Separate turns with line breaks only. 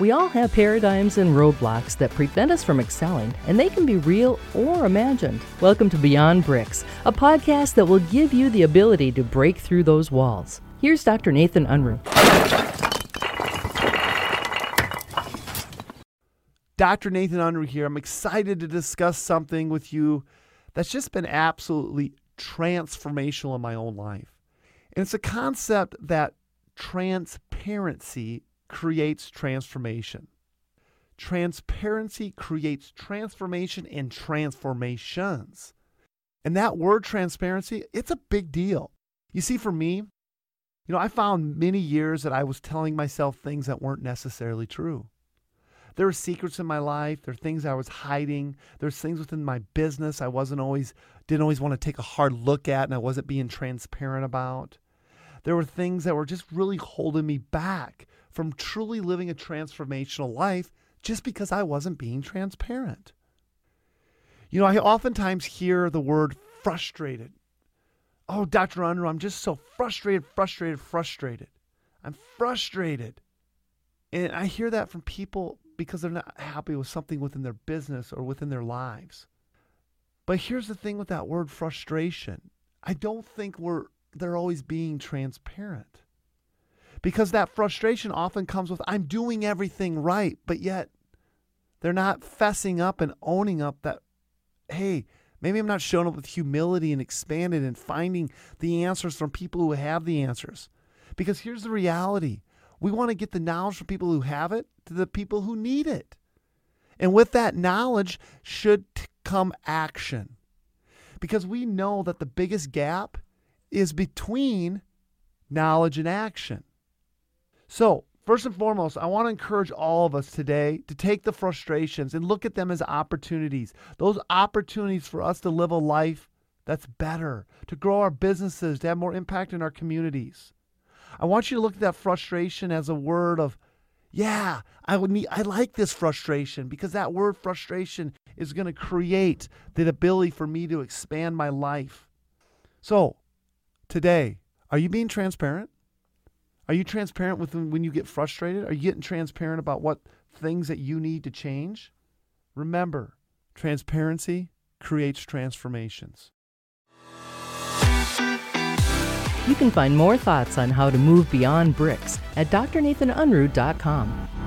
We all have paradigms and roadblocks that prevent us from excelling, and they can be real or imagined. Welcome to Beyond Bricks, a podcast that will give you the ability to break through those walls. Here's Dr. Nathan Unruh.
Dr. Nathan Unruh here. I'm excited to discuss something with you that's just been absolutely transformational in my own life. And it's a concept that transparency creates transformation. Transparency creates transformation and transformations. And that word transparency, it's a big deal. You see, for me, you know, I found many years that I was telling myself things that weren't necessarily true. There were secrets in my life. There are things I was hiding. There's things within my business I wasn't always didn't always want to take a hard look at and I wasn't being transparent about. There were things that were just really holding me back from truly living a transformational life just because I wasn't being transparent. You know, I oftentimes hear the word frustrated. Oh, Dr. Unruh, I'm just so frustrated, frustrated, frustrated. I'm frustrated. And I hear that from people because they're not happy with something within their business or within their lives. But here's the thing with that word frustration. I don't think we're they're always being transparent. Because that frustration often comes with I'm doing everything right, but yet they're not fessing up and owning up that hey, maybe I'm not showing up with humility and expanded and finding the answers from people who have the answers. Because here's the reality. We want to get the knowledge from people who have it to the people who need it. And with that knowledge should come action. Because we know that the biggest gap is between knowledge and action. So, first and foremost, I want to encourage all of us today to take the frustrations and look at them as opportunities. Those opportunities for us to live a life that's better, to grow our businesses, to have more impact in our communities. I want you to look at that frustration as a word of, yeah, I would need I like this frustration because that word frustration is going to create the ability for me to expand my life. So, today, are you being transparent? Are you transparent with when you get frustrated? Are you getting transparent about what things that you need to change? Remember, transparency creates transformations.
You can find more thoughts on how to move beyond bricks at drnathanunruh.com.